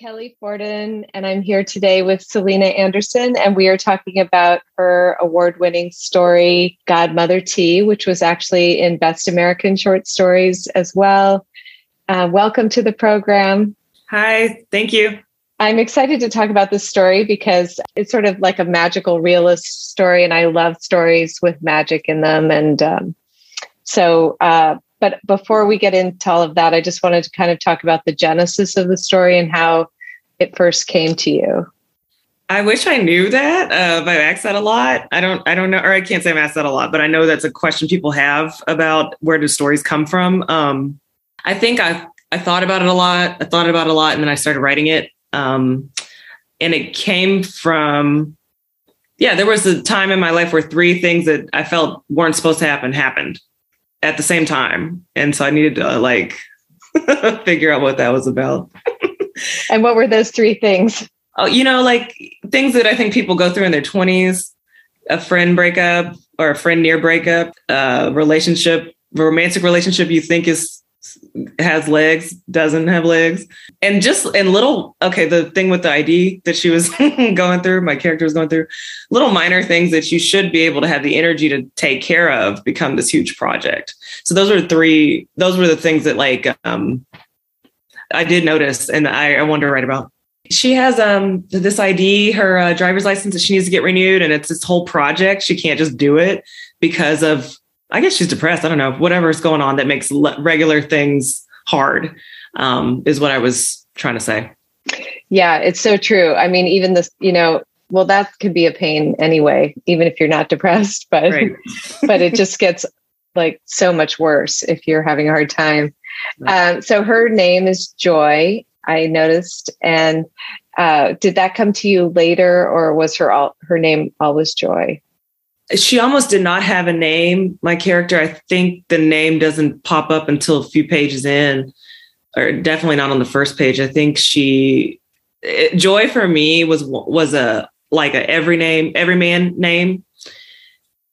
Kelly Forden, and I'm here today with Selena Anderson, and we are talking about her award winning story, Godmother Tea, which was actually in Best American Short Stories as well. Uh, welcome to the program. Hi, thank you. I'm excited to talk about this story because it's sort of like a magical realist story, and I love stories with magic in them. And um, so, uh, but before we get into all of that, I just wanted to kind of talk about the genesis of the story and how it first came to you. I wish I knew that. Uh, I've asked that a lot. I don't. I don't know, or I can't say I've asked that a lot, but I know that's a question people have about where do stories come from. Um, I think I I thought about it a lot. I thought about it a lot, and then I started writing it. Um, and it came from, yeah, there was a time in my life where three things that I felt weren't supposed to happen happened at the same time. And so I needed to like figure out what that was about. and what were those three things? Oh, you know, like things that I think people go through in their 20s, a friend breakup or a friend near breakup, a relationship, romantic relationship you think is has legs, doesn't have legs. And just and little, okay, the thing with the ID that she was going through, my character was going through, little minor things that you should be able to have the energy to take care of become this huge project. So those were three, those were the things that like um I did notice and I, I wanted to write about. She has um this ID, her uh, driver's license that she needs to get renewed, and it's this whole project. She can't just do it because of I guess she's depressed. I don't know. Whatever's going on that makes le- regular things hard um, is what I was trying to say. Yeah, it's so true. I mean, even this, you know, well, that could be a pain anyway, even if you're not depressed, but right. but it just gets like so much worse if you're having a hard time. Right. Um, so her name is Joy. I noticed, and uh, did that come to you later, or was her all, her name always Joy? She almost did not have a name. My character, I think the name doesn't pop up until a few pages in, or definitely not on the first page. I think she it, Joy for me was was a like a every name, every man name.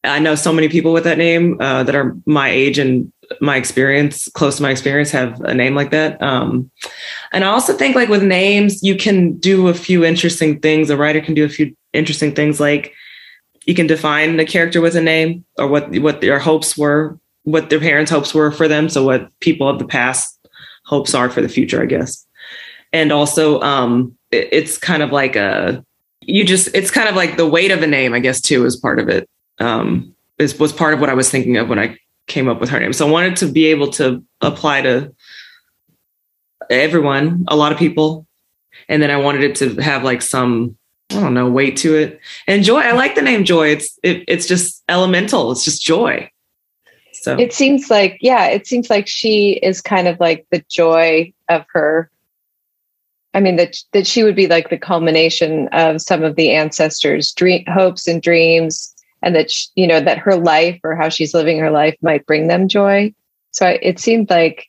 I know so many people with that name uh, that are my age and my experience, close to my experience, have a name like that. Um, and I also think like with names, you can do a few interesting things. A writer can do a few interesting things like you can define the character with a name or what what their hopes were, what their parents' hopes were for them. So what people of the past hopes are for the future, I guess. And also, um, it, it's kind of like a you just it's kind of like the weight of a name, I guess, too, is part of it. Um, is was part of what I was thinking of when I came up with her name. So I wanted to be able to apply to everyone, a lot of people, and then I wanted it to have like some I don't know, weight to it. And joy, I like the name joy. It's it, it's just elemental. It's just joy. So it seems like, yeah, it seems like she is kind of like the joy of her. I mean, that that she would be like the culmination of some of the ancestors' dream hopes and dreams, and that she, you know that her life or how she's living her life might bring them joy. So it seemed like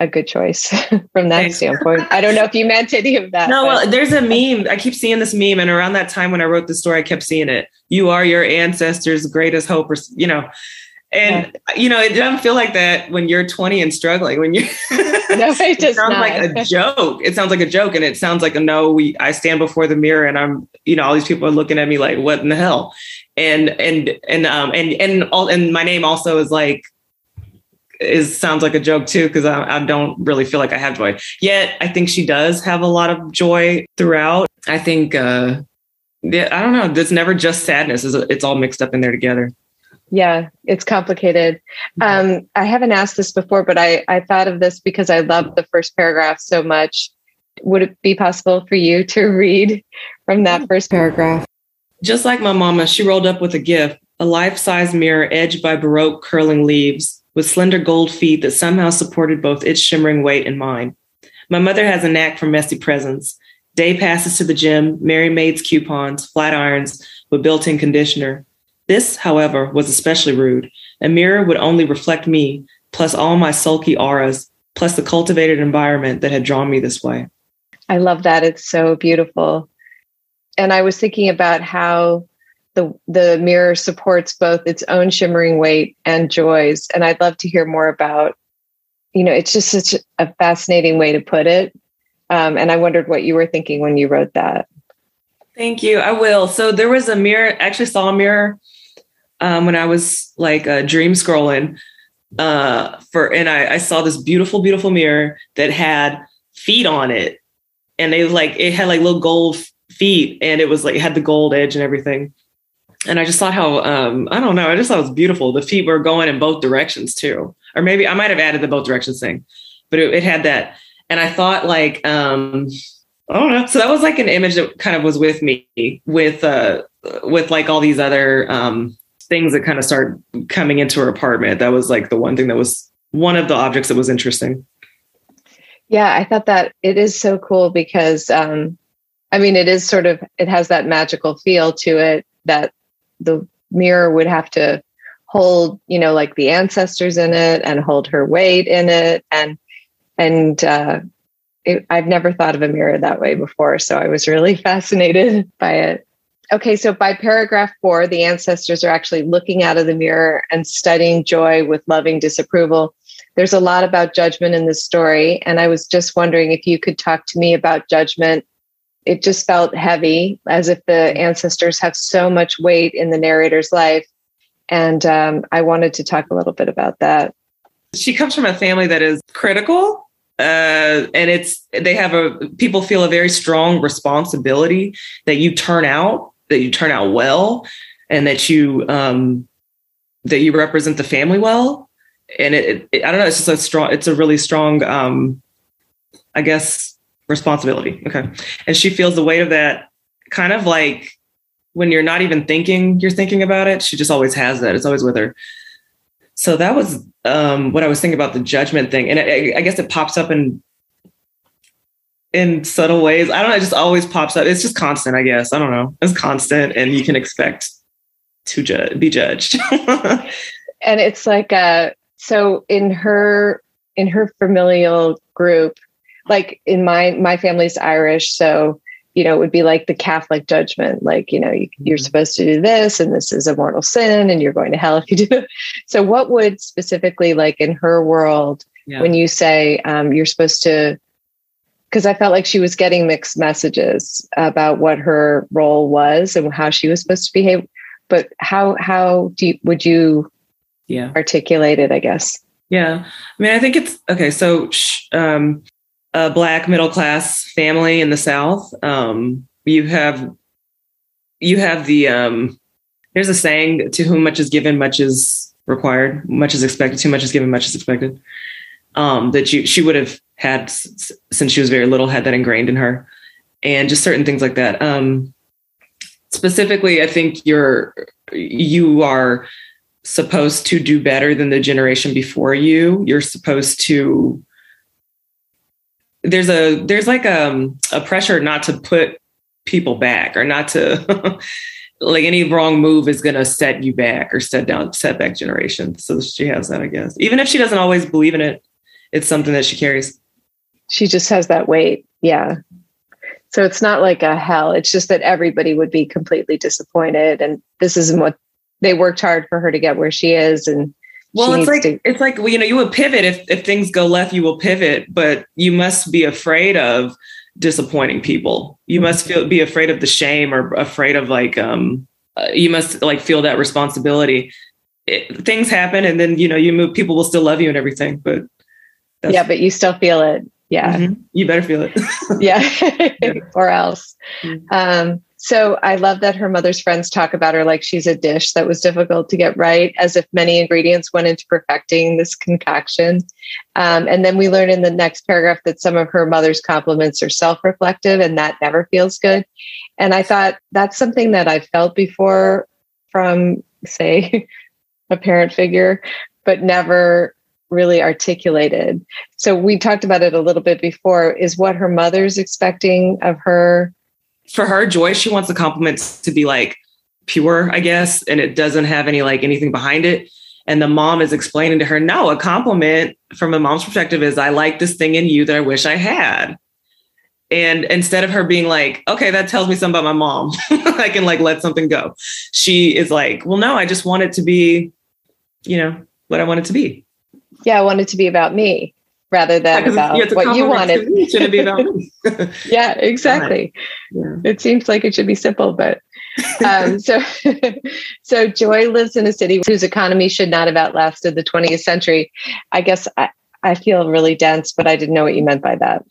a good choice from that Thanks. standpoint. I don't know if you meant any of that. No, but. well, there's a meme. I keep seeing this meme, and around that time when I wrote the story, I kept seeing it. You are your ancestors' greatest hope, or you know. And yeah. you know, it doesn't feel like that when you're 20 and struggling. When you, no, it, it sounds not. like a joke. It sounds like a joke, and it sounds like a no. We, I stand before the mirror, and I'm, you know, all these people are looking at me like, what in the hell? And and and um and and all and my name also is like is sounds like a joke too because I, I, don't really feel like I have joy. Yet I think she does have a lot of joy throughout. I think uh, yeah, I don't know. It's never just sadness. It's, it's all mixed up in there together. Yeah, it's complicated. Um, I haven't asked this before, but I, I thought of this because I love the first paragraph so much. Would it be possible for you to read from that first paragraph? Just like my mama, she rolled up with a gift, a life size mirror edged by Baroque curling leaves with slender gold feet that somehow supported both its shimmering weight and mine. My mother has a knack for messy presents. Day passes to the gym, Merry Maids coupons, flat irons with built in conditioner. This, however, was especially rude. A mirror would only reflect me, plus all my sulky auras, plus the cultivated environment that had drawn me this way. I love that. It's so beautiful. And I was thinking about how the the mirror supports both its own shimmering weight and joys and i'd love to hear more about you know it's just such a fascinating way to put it Um, and I wondered what you were thinking when you wrote that. Thank you. I will. So there was a mirror, actually saw a mirror um, when I was like uh, dream scrolling uh, for, and I, I saw this beautiful, beautiful mirror that had feet on it. And they like, it had like little gold feet and it was like, had the gold edge and everything. And I just thought how, um, I don't know, I just thought it was beautiful. The feet were going in both directions too. Or maybe I might have added the both directions thing, but it, it had that. And I thought like, um, I don't know. So that was like an image that kind of was with me with, uh, with like all these other, um, things that kind of start coming into her apartment. That was like the one thing that was one of the objects that was interesting. Yeah, I thought that it is so cool because um I mean it is sort of it has that magical feel to it that the mirror would have to hold, you know, like the ancestors in it and hold her weight in it and and uh it, I've never thought of a mirror that way before, so I was really fascinated by it. Okay, so by paragraph four, the ancestors are actually looking out of the mirror and studying joy with loving disapproval. There's a lot about judgment in this story, and I was just wondering if you could talk to me about judgment. It just felt heavy, as if the ancestors have so much weight in the narrator's life. And um, I wanted to talk a little bit about that. She comes from a family that is critical uh, and it's they have a people feel a very strong responsibility that you turn out that you turn out well and that you um, that you represent the family well and it, it, i don't know it's just a strong it's a really strong um, i guess responsibility okay and she feels the weight of that kind of like when you're not even thinking you're thinking about it she just always has that it's always with her so that was um, what i was thinking about the judgment thing and I, I guess it pops up in in subtle ways. I don't know. It just always pops up. It's just constant, I guess. I don't know. It's constant, and you can expect to ju- be judged. and it's like uh so in her in her familial group, like in my my family's Irish, so you know it would be like the Catholic judgment, like you know you, you're mm-hmm. supposed to do this, and this is a mortal sin, and you're going to hell if you do. It. So, what would specifically like in her world yeah. when you say um, you're supposed to because I felt like she was getting mixed messages about what her role was and how she was supposed to behave. But how how do you, would you yeah articulate it? I guess. Yeah, I mean, I think it's okay. So, um, a black middle class family in the South. Um, you have you have the um, there's a saying: "To whom much is given, much is required. Much is expected. Too much is given, much is expected." Um, that you she would have had since she was very little had that ingrained in her and just certain things like that um, specifically i think you're you are supposed to do better than the generation before you you're supposed to there's a there's like a, um, a pressure not to put people back or not to like any wrong move is going to set you back or set down set back generations so she has that i guess even if she doesn't always believe in it it's something that she carries she just has that weight. Yeah. So it's not like a hell. It's just that everybody would be completely disappointed. And this isn't what they worked hard for her to get where she is. And well, it's like to- it's like well, you know, you will pivot if if things go left, you will pivot, but you must be afraid of disappointing people. You must feel be afraid of the shame or afraid of like um uh, you must like feel that responsibility. It, things happen and then you know you move people will still love you and everything, but yeah, but you still feel it yeah mm-hmm. you better feel it yeah or else mm-hmm. um, so i love that her mother's friends talk about her like she's a dish that was difficult to get right as if many ingredients went into perfecting this concoction um, and then we learn in the next paragraph that some of her mother's compliments are self-reflective and that never feels good and i thought that's something that i felt before from say a parent figure but never really articulated. So we talked about it a little bit before. Is what her mother's expecting of her? For her, Joy, she wants the compliments to be like pure, I guess, and it doesn't have any like anything behind it. And the mom is explaining to her, no, a compliment from a mom's perspective is I like this thing in you that I wish I had. And instead of her being like, okay, that tells me something about my mom, I can like let something go. She is like, well, no, I just want it to be, you know, what I want it to be yeah, I want it to be about me. Rather than Yeah, about what you wanted. it be about yeah, exactly. Yeah. It seems like it should be simple, but um, so so Joy lives in a city whose economy should not have outlasted the 20th century. I guess I, I feel really dense, but I didn't know what you meant by that.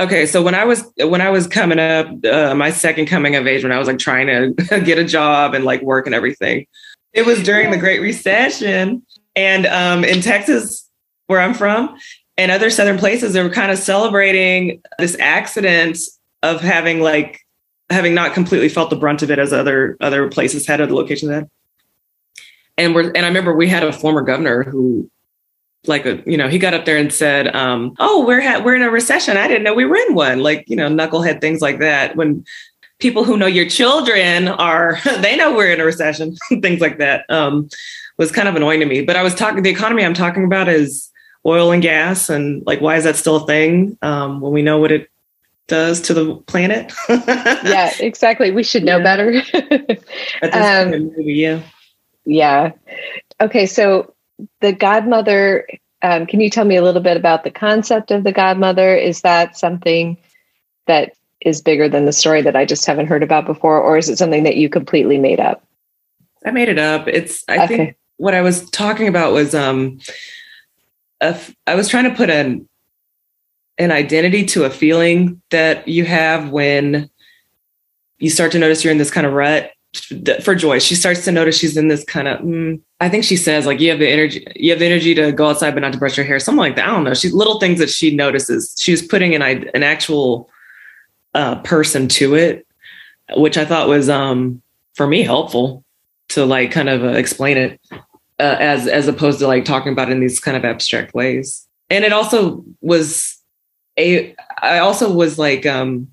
Okay, so when I was when I was coming up, uh, my second coming of age, when I was like trying to get a job and like work and everything, it was during the Great Recession, and um, in Texas, where I'm from, and other southern places, they were kind of celebrating this accident of having like having not completely felt the brunt of it as other other places had, other locations had. And we're and I remember we had a former governor who like a you know he got up there and said um oh we're ha- we're in a recession. I didn't know we were in one. Like you know knucklehead things like that when people who know your children are they know we're in a recession things like that um was kind of annoying to me. But i was talking the economy i'm talking about is oil and gas and like why is that still a thing um when we know what it does to the planet Yeah, exactly. We should know Yeah. better. At this Um, point in movie, yeah yeah. Okay, so the godmother. Um, can you tell me a little bit about the concept of the godmother? Is that something that is bigger than the story that I just haven't heard about before, or is it something that you completely made up? I made it up. It's I Okay. think what I was talking about was um I was trying to put an an identity to a feeling that you have when you start to notice you're in this kind of rut for joy. She starts to notice she's in this kind of mm, i think she says like you have the energy you have the energy to go outside but not to brush your hair something like that i don't know. She's little things that she notices. She's putting an an actual uh, person to it which i thought was um for me helpful to like kind of uh, explain it uh, as as opposed to like talking about in these kind of abstract ways. And it also was a i also was like um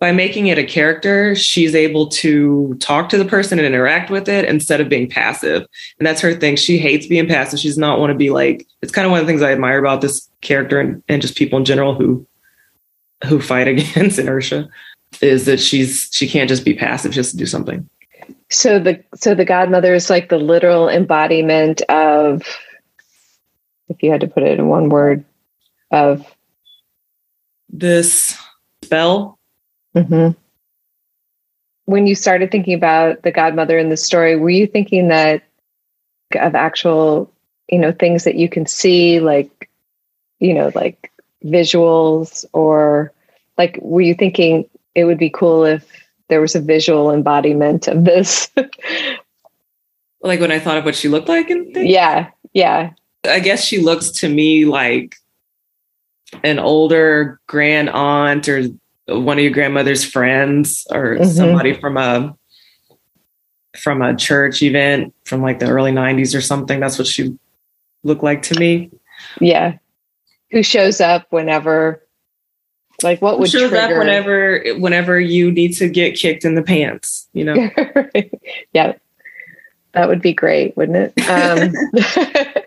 by making it a character she's able to talk to the person and interact with it instead of being passive. And that's her thing. She hates being passive. She's not want to be like it's kind of one of the things i admire about this character and, and just people in general who who fight against inertia is that she's she can't just be passive. She has to do something So the so the godmother is like the literal embodiment of, if you had to put it in one word, of. this spell Mhm. When you started thinking about the godmother in the story, were you thinking that of actual, you know, things that you can see, like, you know, like visuals, or like, were you thinking it would be cool if there was a visual embodiment of this? like when I thought of what she looked like and things. yeah, yeah, I guess she looks to me like an older grand aunt or one of your grandmother's friends or Mhm. somebody from a from a church event from like the early 90s or something. That's what she looked like to me. yeah. Who shows up whenever? Like, what would shows up trigger? whenever whenever you need to get kicked in the pants, you know. yeah, that would be great, wouldn't it? Um,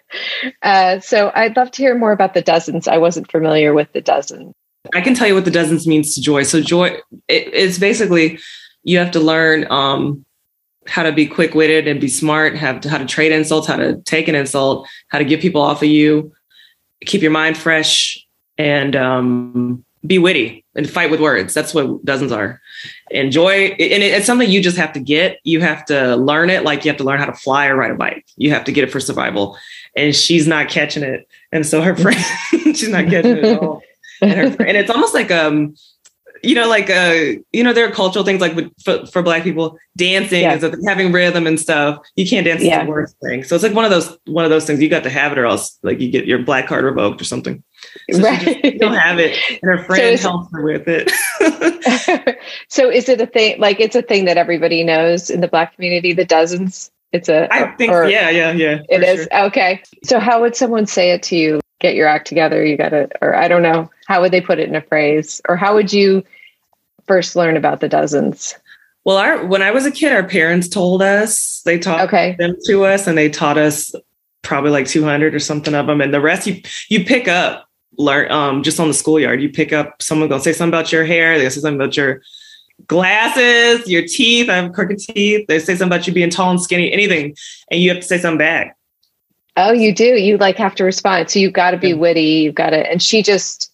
uh, so I'd love to hear more about the dozens. I wasn't familiar with the dozens. I can tell you what the dozens means to joy. So joy, it, it's basically you have to learn um, how to be quick witted and be smart, have to, how to trade insults, how to take an insult, how to get people off of you, keep your mind fresh, and um, be witty and fight with words. That's what dozens are. Enjoy, and it's something you just have to get. You have to learn it, like you have to learn how to fly or ride a bike. You have to get it for survival. And she's not catching it, and so her friend, she's not catching it at all and, her, and it's almost like um you know like uh you know there are cultural things like with, for, for black people dancing Yeah. is a, having rhythm and stuff you can't dance Yeah. is the worst thing so it's like one of those one of those things you got to have it or else like you get your black card revoked or something so just right. don't have it and her friend is- helps her with it so is it a thing? Like, it's a thing that everybody knows in the Black community. The dozens. It's a. i think or- yeah yeah yeah It is sure. okay. So how would someone say it to you? Get your act together. You got to, or I don't know. How would they put it in a phrase? Or how would you first learn about the dozens? well our when i was a kid our parents told us they taught Okay. them to us and they taught us probably like 200 or something of them and the rest you you pick up learn um just on the schoolyard you pick up someone gonna say something about your hair they say something about your glasses your teeth i have crooked teeth they say something about you being tall and skinny anything and you have to say something back Oh, you do. You like have to respond. So you've got to be witty. You've got to, and she just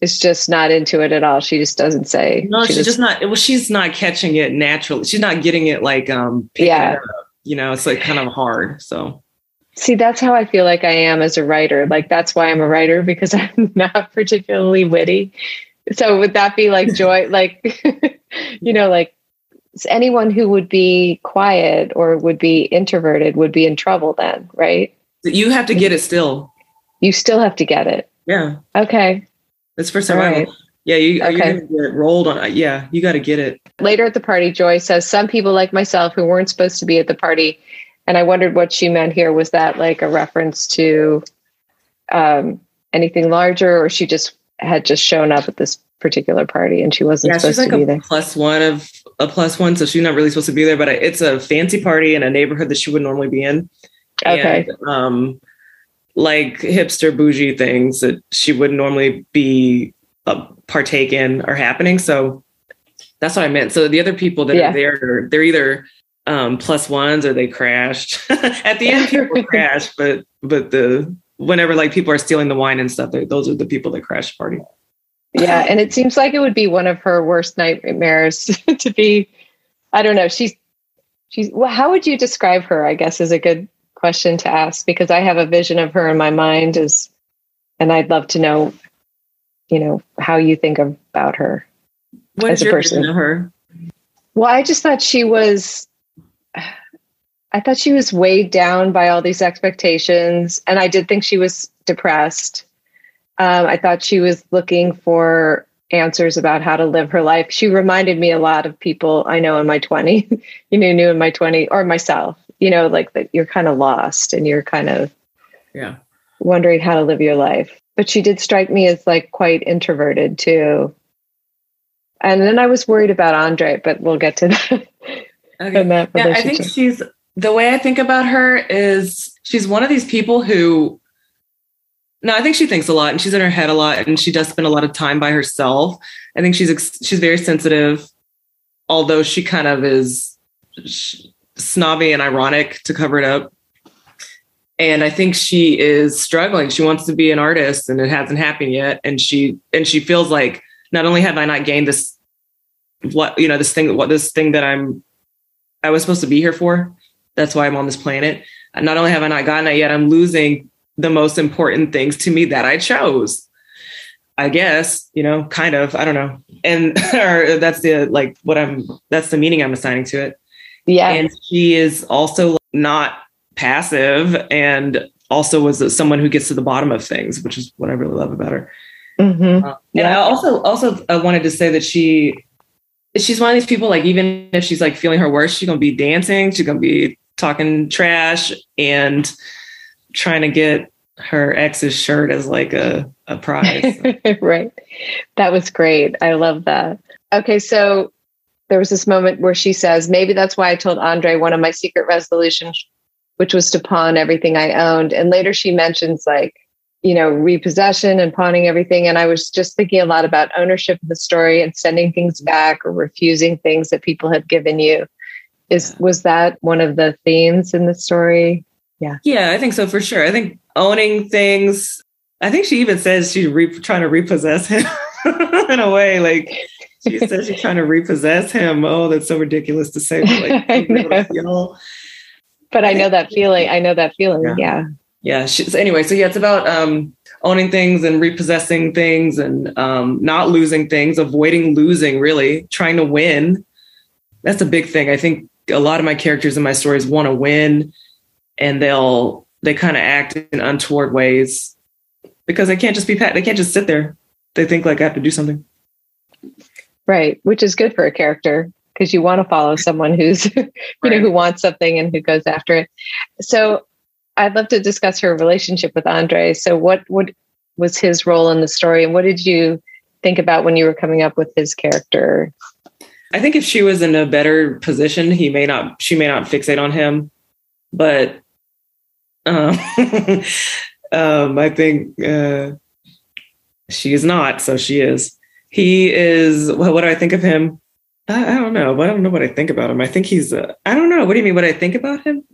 is just not into it at all. She just doesn't say. No, She she's just not. Well, she's not catching it naturally. She's not getting it like um. Yeah. it up, you know, it's like kind of hard. So See, that's how I feel like I am as a writer. Like that's why I'm a writer because I'm not particularly witty. So would that be like joy? like, you know, like anyone who would be quiet or would be introverted would be in trouble then, right? You have to get it still. You still have to get it. Yeah, Okay. it's for survival. right. Yeah, you Okay. rolled on? Yeah, you got to get it. Later at the party, Joy says some people like myself who weren't supposed to be at the party. And I wondered what she meant here. Was that like a reference to um, anything larger, or she just had just shown up at this particular party and she wasn't Yeah, she's supposed like to be a there? plus one of a plus one, so she's not really supposed to be there. But it's a fancy party in a neighborhood that she would normally be in. Okay. And, um, like hipster bougie things that she would normally be uh, partake in are happening. So that's what I meant. So the other people that Yeah. are there, they're either um, plus ones or they crashed. At the end, people crash, but but the whenever like people are stealing the wine and stuff, those are the people that crash party. yeah. And it seems like it would be one of her worst nightmares to be, I don't know. She's, she's, well, how would you describe her? I guess is a good question to ask because I have a vision of her in my mind is and I'd love to know, you know, how you think about her. What As a person. vision of her? Well, I just thought she was, I thought she was weighed down by all these expectations. And I did think she was depressed. Um, I thought she was looking for answers about how to live her life. She reminded me a lot of people I know in my 20, you know, knew in my 20 or myself, you know, like that you're kind of lost and you're kind of Yeah. wondering how to live your life. But she did strike me as like quite introverted too. And then I was worried about Andre, but we'll get to that. Okay. that Yeah, I think she's the way I think about her is she's one of these people who no, I think she thinks a lot and she's in her head a lot and she does spend a lot of time by herself. I think she's she's very sensitive, although she kind of is snobby and ironic to cover it up. And I think she is struggling. She wants to be an artist and it hasn't happened yet. And she and she feels like not only have I not gained this what you know this thing what this thing that I'm I was supposed to be here for. That's why I'm on this planet. Not only have I not gotten it yet, I'm losing the most important things to me that I chose. I guess, you know, kind of, I don't know. And or that's the like what I'm that's the meaning I'm assigning to it. Yeah. And she is also not passive and also was someone who gets to the bottom of things, which is what I really love about her. Mhm. Uh, and I also also I wanted to say that she she's one of these people like even if she's like feeling her worst, she's gonna be dancing, she's gonna be talking trash and trying to get her ex's shirt as like a, a prize. right. That was great. I love that. Okay, so there was this moment where she says, maybe that's why I told Andre one of my secret resolutions, which was to pawn everything I owned. And later she mentions like, you know, repossession and pawning everything. And I was just thinking a lot about ownership of the story and sending things back or refusing things that people had given you. Is was that one of the themes in the story? yeah, Yeah, I think so for sure. I think owning things. I think she even says she's re- trying to repossess him in a way. Like she says she's trying to repossess him. Oh, that's so ridiculous to say. But like, I know. But I know that feeling. I know that feeling. Yeah. Yeah. yeah she's anyway so yeah it's about um owning things and repossessing things and um not losing things avoiding losing really trying to win that's a big thing i think a lot of my characters in my stories want to win and they'll they kind of act in untoward ways because they can't just be pat they can't just sit there they think like i have to do something Right, which is good for a character because you want to follow someone who's, you know, who wants something and who goes after it. So, I'd love to discuss her relationship with Andre. So, what what was his role in the story, and what did you think about when you were coming up with his character? I think if she was in a better position, he may not, she may not fixate on him, but um, um, I think uh, she is not. So she is. He is. Well, what do I think of him? I, I don't know. I don't know what I think about him. I think he's. Uh, I don't know. What do you mean? What I think about him?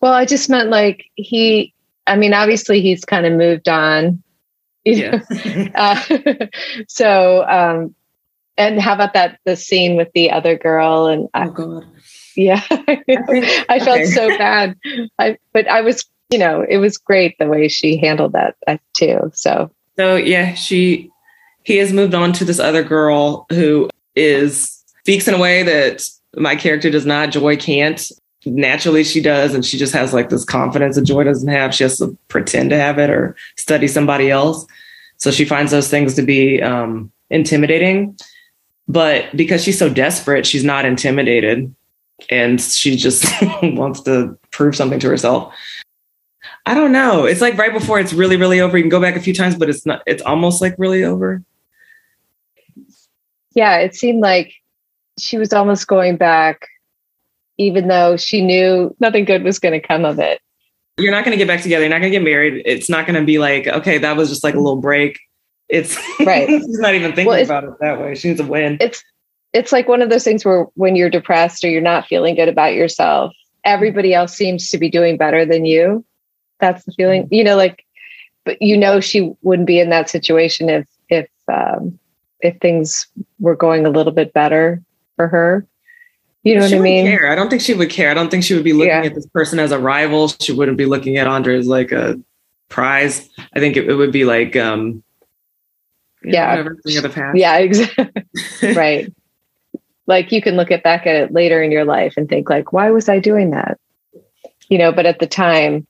Well, I just meant like he I mean, obviously he's kind of moved on. Yeah. uh, so, um, and how about that the scene with the other girl and oh god. Yeah, I, I felt okay. so bad. I but I was, you know, it was great the way she handled that uh, too. So so yeah, she he has moved on to this other girl who is speaks in a way that my character does not. Joy can't. Naturally, she does, and she just has like this confidence that Joy doesn't have. She has to pretend to have it or study somebody else. So she finds those things to be um, intimidating. But because she's so desperate, she's not intimidated and she just wants to prove something to herself. I don't know. It's like right before it's really, really over. You can go back a few times, but it's not, it's almost like really over. Yeah, it seemed like she was almost going back, even though she knew nothing good was going to come of it. You're not going to get back together. You're not going to get married. It's not going to be like, okay, that was just like a little break. It's right. she's not even thinking well, about it that way. She needs a win. It's it's like one of those things where when you're depressed or you're not feeling good about yourself, everybody else seems to be doing better than you. That's the feeling, you know, like, but you know, she wouldn't be in that situation if, if, um, if things were going a little bit better for her. You know what I mean? Care. I don't think she would care. I don't think she would be looking yeah. at this person as a rival. She wouldn't be looking at Andre as like a prize. I think it, it would be like, um, yeah, know, yeah, exactly. right like you can look at back at it later in your life and think like why was i doing that you know but at the time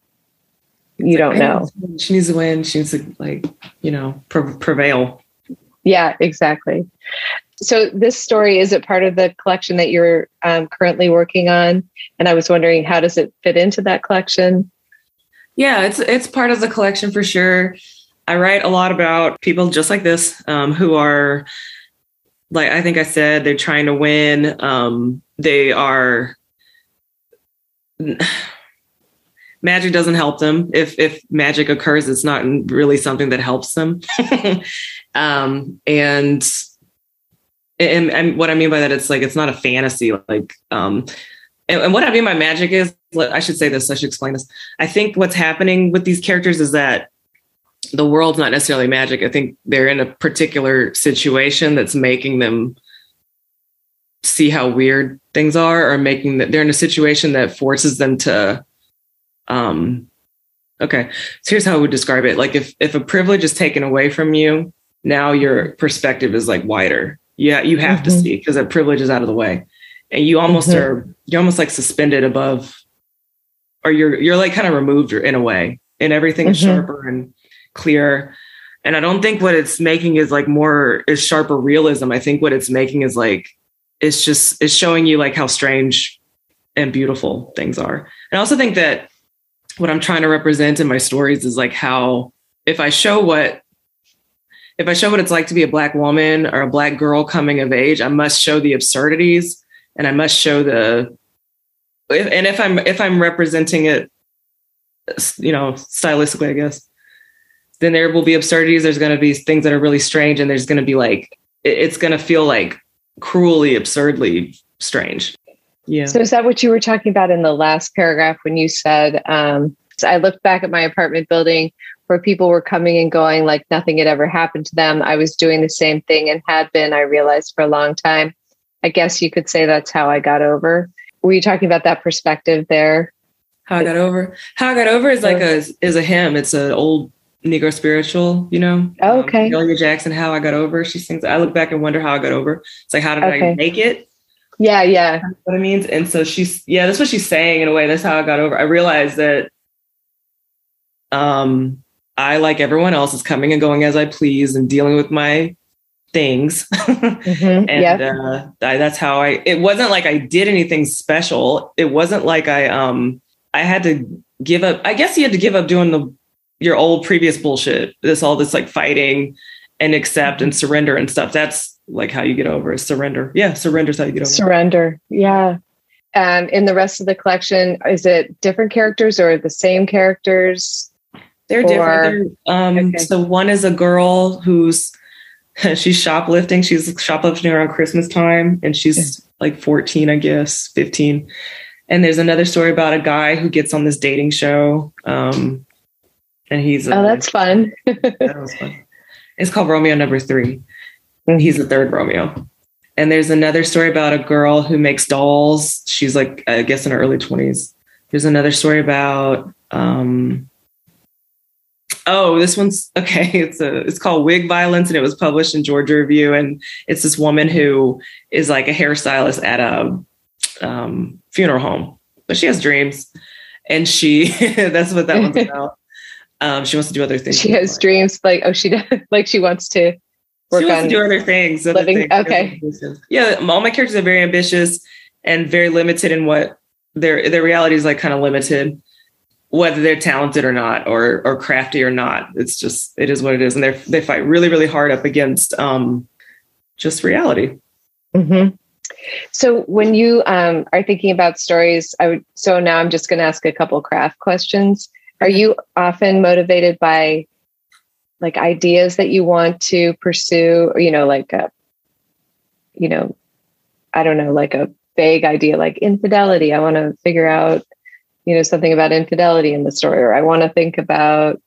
you don't know she needs to win she needs to like you know pre- prevail yeah exactly. So this story is it part of the collection that you're um, currently working on? And i was wondering how does it fit into that collection? Yeah it's it's part of the collection for sure. I write a lot about people just like this um, who are like I think I said, they're trying to win. Um, they are magic doesn't help them. If if magic occurs, it's not really something that helps them. um, and, and and what I mean by that, it's like it's not a fantasy. Like um, and, and what I mean by magic is, I should say this. I should explain this. I think what's happening with these characters is that the world's not necessarily magic. I think they're in a particular situation that's making them see how weird things are or making that they're in a situation that forces them to um okay so here's how i would describe it like if if a privilege is taken away from you now your perspective is like wider yeah you have mm-hmm. to see because that privilege is out of the way and you almost mm-hmm. are you're almost like suspended above or you're you're like kind of removed in a way and everything mm-hmm. is sharper and clear. And I don't think what it's making is like more is sharper realism. I think what it's making is like it's just it's showing you like how strange and beautiful things are. And I also think that what I'm trying to represent in my stories is like how if I show what if I show what it's like to be a black woman or a black girl coming of age, I must show the absurdities and I must show the and if I'm if I'm representing it you know stylistically, I guess then there will be absurdities. There's going to be things that are really strange, and there's going to be like it's going to feel like cruelly, absurdly strange. Yeah. So is that what you were talking about in the last paragraph when you said, um, I looked back at my apartment building where people were coming and going like nothing had ever happened to them. I was doing the same thing and had been, I realized for a long time. I guess you could say that's how I got over. Were you talking about that perspective there? How I got over. How I got over is like a is a hymn. It's an old Negro spiritual, you know. Oh, okay. Um, Jackson, How I Got Over. She sings, I look back and wonder how I got over. It's like, how did okay. I make it? Yeah, yeah. That's what it means. And so she's, yeah, that's what she's saying in a way. That's how I got over. I realized that um, I, like everyone else, is coming and going as I please and dealing with my things. mm-hmm. and yep. uh, I, that's how I, it wasn't like I did anything special. It wasn't like I, um, I had to give up. I guess you had to give up doing the your old previous bullshit. This all this like fighting and accept and surrender and stuff. That's like how you get over is surrender. Yeah, surrender is how you get over. Surrender. Yeah. And in the rest of the collection, is it different characters or the same characters? They're or... different. They're, um, okay. So one is a girl who's she's shoplifting. She's shoplifting around Christmas time, and she's like 14, I guess, 15. And there's another story about a guy who gets on this dating show. Um, and he's oh, that's fun. that was fun. It's called Romeo Number Three. And he's the third Romeo. And there's another story about a girl who makes dolls. She's like, I guess, in her early 20s. There's another story about, um, oh, this one's okay. It's a, it's called Wig Violence, and it was published in Georgia Review. And it's this woman who is like a hairstylist at a um, funeral home, but she has dreams, and she that's what that one's about. Um, she wants to do other things. She has dreams like oh she does like she wants to work she wants on to do other things. Other living, things okay. Yeah, all my characters are very ambitious and very limited in what their their reality is like kind of limited, whether they're talented or not, or or crafty or not. It's just it is what it is, and they they fight really really hard up against um, just reality. Mm-hmm. So when you um, are thinking about stories, I would. So now I'm just going to ask a couple craft questions. Are you often motivated by like ideas that you want to pursue, or you know, like a, you know, I don't know, like a vague idea, like infidelity. I want to figure out, you know, something about infidelity in the story, or I want to think about,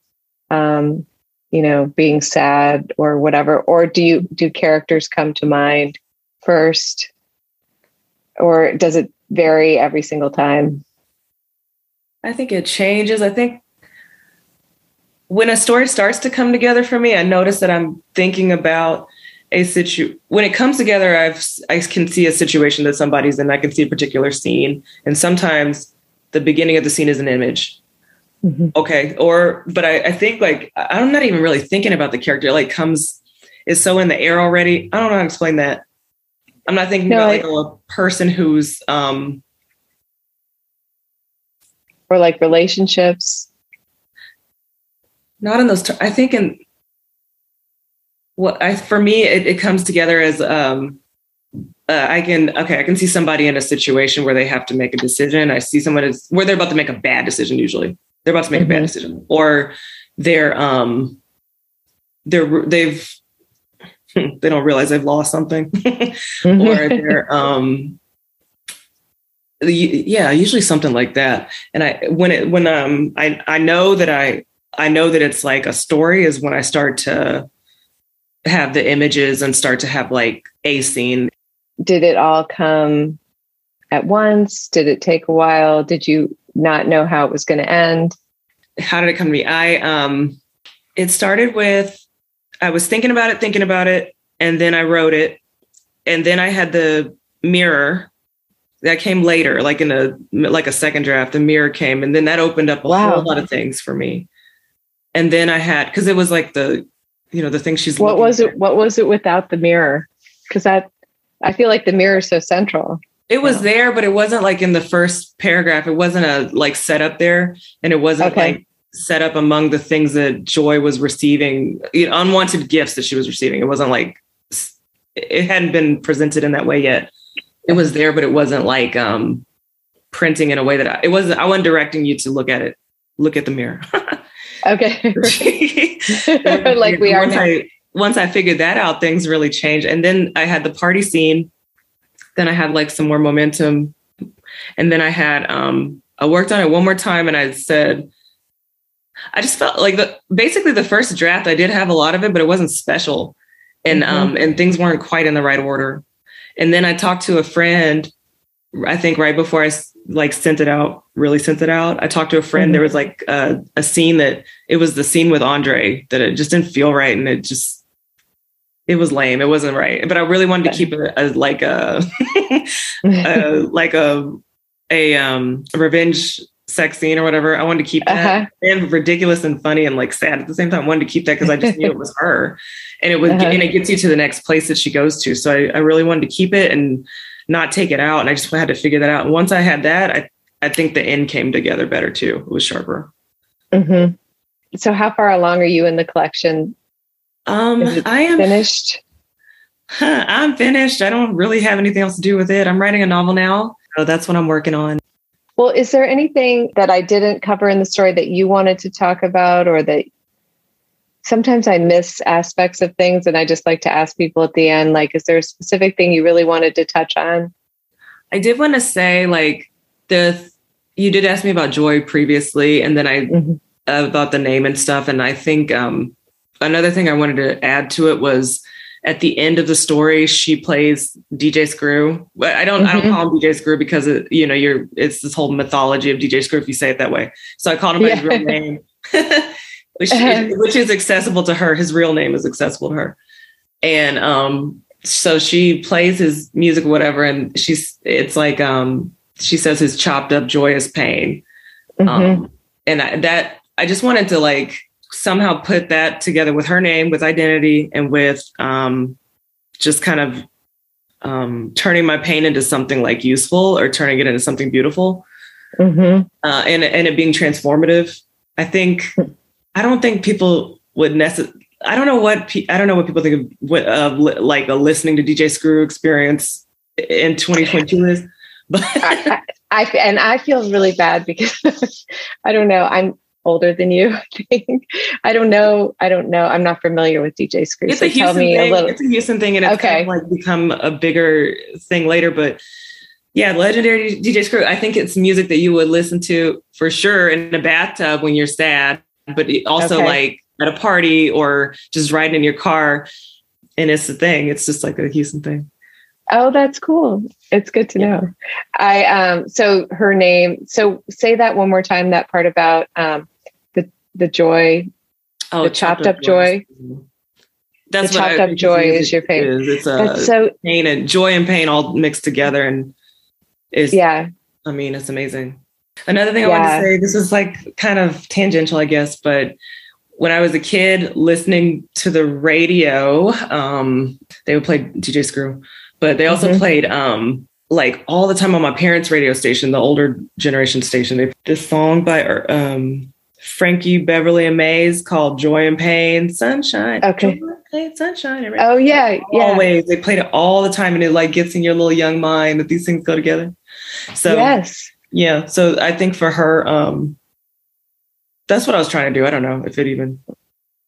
um, you know, being sad or whatever. Or do you do characters come to mind first? or does it vary every single time? I think it changes. I think when a story starts to come together for me, I notice that I'm thinking about a situ when it comes together i've i can see a situation that somebody's in i can see a particular scene and sometimes the beginning of the scene is an image mm-hmm. okay or but I, I think like i'm not even really thinking about the character it like comes is so in the air already i don't know how to explain that I'm not thinking no, about like a person who's um or like relationships. Not in those. Ter- I think in what I for me it, it comes together as um uh, I can okay I can see somebody in a situation where they have to make a decision. I see someone is where they're about to make a bad decision. Usually they're about to make mm-hmm. a bad mm-hmm. decision, or they're um they're they've they don't realize they've lost something or they're um yeah usually something like that. And i when it when um i i know that i i know that it's like a story is when i start to have the images and start to have like a scene. Did it all come at once? Did it take a while? Did you not know how it was going to end? How did it come to me? I um it started with I was thinking about it, thinking about it, and then I wrote it. And then I had the mirror that came later, like in a like a second draft. The mirror came, and then that opened up a wow. whole lot of things for me. And then I had because it was like the you know the thing she's. What was it? What was it without the mirror? Because that I feel like the mirror is so central. It was there, but it wasn't like in the first paragraph. It wasn't a like set up there, and it wasn't okay. like set up among the things that Joy was receiving, you know, unwanted gifts that she was receiving. It wasn't like it hadn't been presented in that way yet. It was there, but it wasn't like um, printing in a way that I, it wasn't. I wasn't directing you to look at it. Look at the mirror. okay, like we once are. I, once I figured that out, things really changed. And then I had the party scene. Then I had like some more momentum, and then I had um, I worked on it one more time, and I said I just felt like the basically the first draft I did have a lot of it, but it wasn't special, and mm-hmm. um and things weren't quite in the right order. And then I talked to a friend, I think right before I like sent it out, really sent it out. I talked to a friend. Mm-hmm. There was like a, a scene that it was the scene with Andre that it just didn't feel right, and it just it was lame. It wasn't right. But I really wanted to keep it as like a, a like a a um a revenge sex scene or whatever. I wanted to keep that uh-huh. and ridiculous and funny and like sad at the same time. I wanted to keep that because I just knew it was her, and it was uh-huh. and it gets you to the next place that she goes to. So I, I, really wanted to keep it and not take it out, and I just had to figure that out. And once I had that, I I think the end came together better too. It was sharper. Mm-hmm. So how far along are you in the collection? Um, I am finished. Huh, I'm finished. I don't really have anything else to do with it. I'm writing a novel now. So that's what I'm working on. Well, is there anything that I didn't cover in the story that you wanted to talk about or that sometimes I miss aspects of things and I just like to ask people at the end like is there a specific thing you really wanted to touch on? I did want to say like the you did ask me about joy previously and then I mm-hmm. about the name and stuff. And I think um, another thing I wanted to add to it was at the end of the story, she plays DJ Screw. I don't mm-hmm. I don't call him DJ Screw because it, you know you're it's this whole mythology of DJ Screw if you say it that way. So I called him by yeah. his real name, which, uh-huh. which is accessible to her. His real name is accessible to her, and um, so she plays his music or whatever, and she's it's like um, she says his chopped up joyous pain, mm-hmm. um, and I, that I just wanted to like somehow put that together with her name, with identity, and with um, just kind of um, turning my pain into something like useful or turning it into something beautiful, mm-hmm. uh, and and it being transformative. I think I don't think people would necessarily. I don't know what pe- I don't know what people think of what, uh, li- like a listening to DJ Screw experience in 2022 is. But I, I, I, and I feel really bad because I don't know. I'm older than you. I think I don't know. I don't know. I'm not familiar with DJ Screw. It's so a Houston thing. A little... It's a Houston thing, and it's okay. kind of like become a bigger thing later. But yeah, legendary DJ Screw. I think it's music that you would listen to for sure in a bathtub when you're sad, but also okay. like at a party or just riding in your car. And it's the thing. It's just like a Houston thing. Oh, that's cool. It's good to know. I um so her name. So say that one more time. That part about um the joy, oh, the chopped, chopped up, up joy. That's the chopped I, up joy is your pain. Is. It's a That's so pain and joy and pain all mixed together, and is yeah. I mean, it's amazing. Another thing I want to say, this is like kind of tangential, I guess, but when I was a kid listening to the radio, um, they would play DJ Screw, but they also mm-hmm. played um, like all the time on my parents' radio station, the older generation station. They this song by um, Frankie Beverly and Maze called Joy and Pain, Sunshine. Okay. Pain, sunshine. Oh yeah, yeah. Always. They played it all the time and it like gets in your little young mind that these things go together. So yes. Yeah. So I think for her, um, that's what I was trying to do. I don't know if it even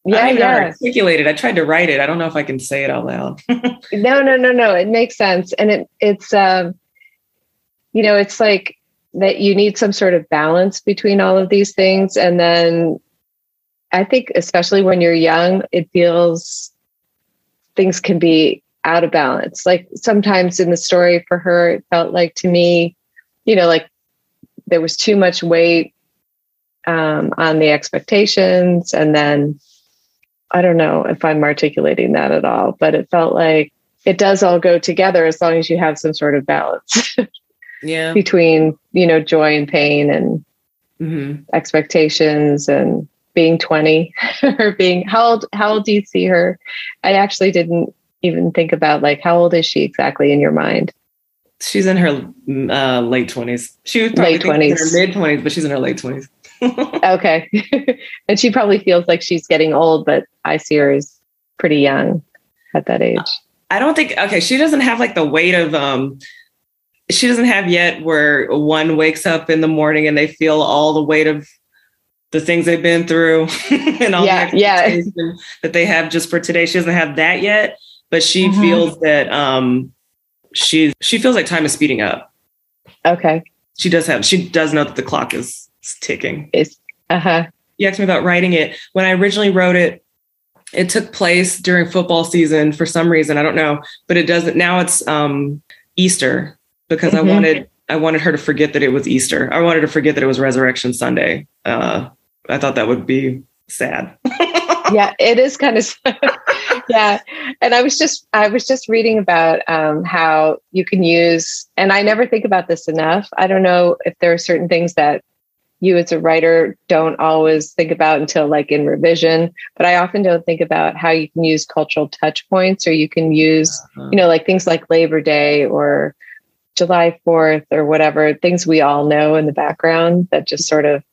yeah, I yeah. articulated. I tried to write it. I don't know if I can say it out loud. no, no, no, no. It makes sense. And it it's um you know, it's like that you need some sort of balance between all of these things. And then I think, especially when you're young, it feels things can be out of balance. Like sometimes in the story for her, it felt like to me, you know, like there was too much weight um, on the expectations. And then I don't know if I'm articulating that at all, but it felt like it does all go together as long as you have some sort of balance. yeah. between you know joy and pain and mm-hmm. expectations and being 20 or being how old how old do you see her? I actually didn't even think about like how old is she exactly in your mind? She's in her uh, late 20s she was late 20s mid 20s but she's in her late 20s okay. And she probably feels like she's getting old but i see her as pretty young at that age. I don't think okay she doesn't have like the weight of um she doesn't have yet where one wakes up in the morning and they feel all the weight of the things they've been through and all yeah, the yeah. that they have just for today. She doesn't have that yet, but she mm-hmm. feels that um she she feels like time is speeding up. Okay. She does have she does know that the clock is, is ticking. It's uh-huh. You asked me about writing it. When I originally wrote it, it took place during football season for some reason. I don't know, but it doesn't now it's um Easter because mm-hmm. I wanted I wanted her to forget that it was Easter. I wanted to forget that it was Resurrection Sunday. Uh, I thought that would be sad. yeah, it is kind of yeah. And I was just I was just reading about um, how you can use, and I never think about this enough. I don't know if there are certain things that you as a writer don't always think about until like in revision but i often don't think about how you can use cultural touch points or you can use uh-huh. you know like things like labor day or July 4th or whatever, things we all know in the background that just sort of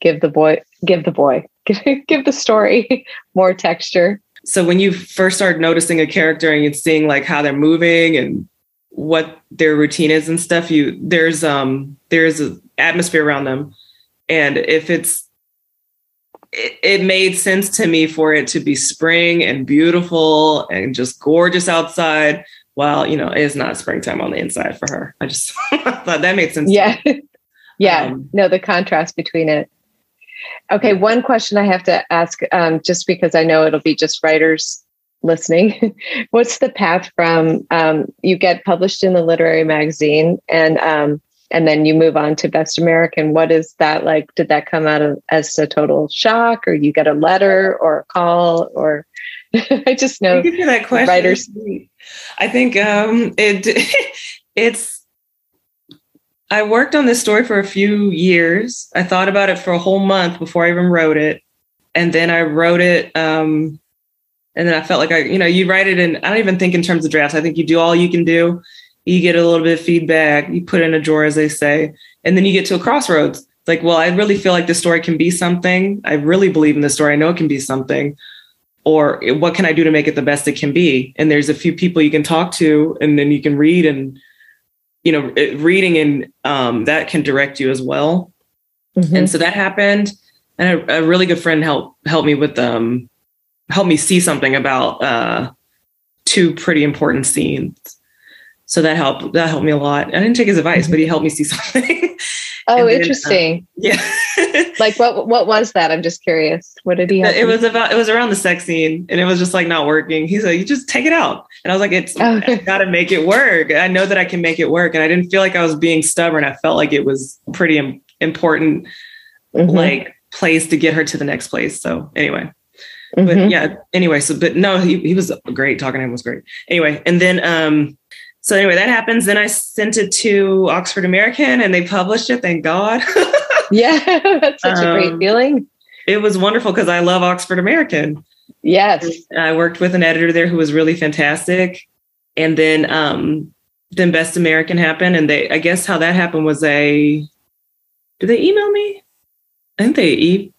give the boy, give the boy, give, the story more texture. So when you first start noticing a character and you're seeing like how they're moving and what their routine is and stuff, you there's um there's an atmosphere around them. And if it's it, it made sense to me for it to be spring and beautiful and just gorgeous outside well, you know, it's not springtime on the inside for her. I just thought that made sense. Yeah. yeah. Um, no, the contrast between it. Okay, one question I have to ask, um, just because I know it'll be just writers listening. What's the path from um, you get published in the literary magazine and um, and then you move on to Best American? What is that like? Did that come out of as a total shock, or you get a letter or a call, or I just know Thank you for that question. writers. I think um, it it's I worked on this story for a few years. I thought about it for a whole month before I even wrote it. And then I wrote it. Um, and then I felt like I, you know, you write it in, I don't even think in terms of drafts. I think you do all you can do. You get a little bit of feedback, you put in a drawer, as they say, and then you get to a crossroads. It's like, well, I really feel like this story can be something. I really believe in this story. I know it can be something. Or what can I do to make it the best it can be? And there's a few people you can talk to, and then you can read and you know, reading and um, that can direct you as well. Mm-hmm. And so that happened. And a, a, really good friend helped help me with um help me see something about uh two pretty important scenes. So that helped that helped me a lot. I didn't take his advice, but he helped me see something. Oh, then, interesting. Uh, yeah. like what what was that? I'm just curious. What did he It was about it was around the sex scene and it was just like not working. He's like, you just take it out. And I was like, it's oh. I gotta make it work. I know that I can make it work. And I didn't feel like I was being stubborn. I felt like it was pretty Im- important, mm-hmm. like place to get her to the next place. So anyway. Mm-hmm. But yeah, anyway, so but no, he, he was great. Talking to him was great. Anyway, and then um so anyway, that happens. Then I sent it to Oxford American and they published it, thank God. yeah, that's such um, a great um, feeling. It was wonderful because I love Oxford American. Yes. I worked with an editor there who was really fantastic. And then um then Best American happened. And they I guess how that happened was a did they email me? I think they e-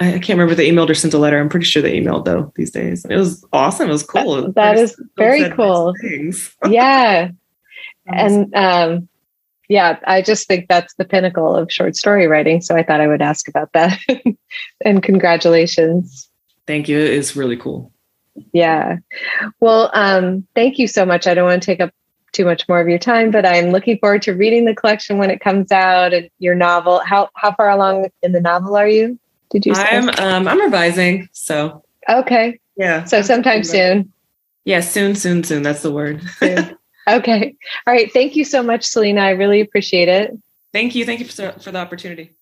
I can't remember if they emailed or sent a letter. I'm pretty sure they emailed though these days. It was awesome. It was cool. That, that is very cool. yeah. and um yeah, I just think that's the pinnacle of short story writing. So I thought I would ask about that. and congratulations. Thank you. It's really cool. Yeah. Well, um, thank you so much. I don't want to take up too much more of your time, but I'm looking forward to reading the collection when it comes out and your novel. How how far along in the novel are you? Did you say? I'm um I'm revising, so Okay. Yeah. So sometime soon. Yeah, soon, soon, soon. That's the word. okay. All right. Thank you so much, Selena. I really appreciate it. Thank you. Thank you for, for the opportunity.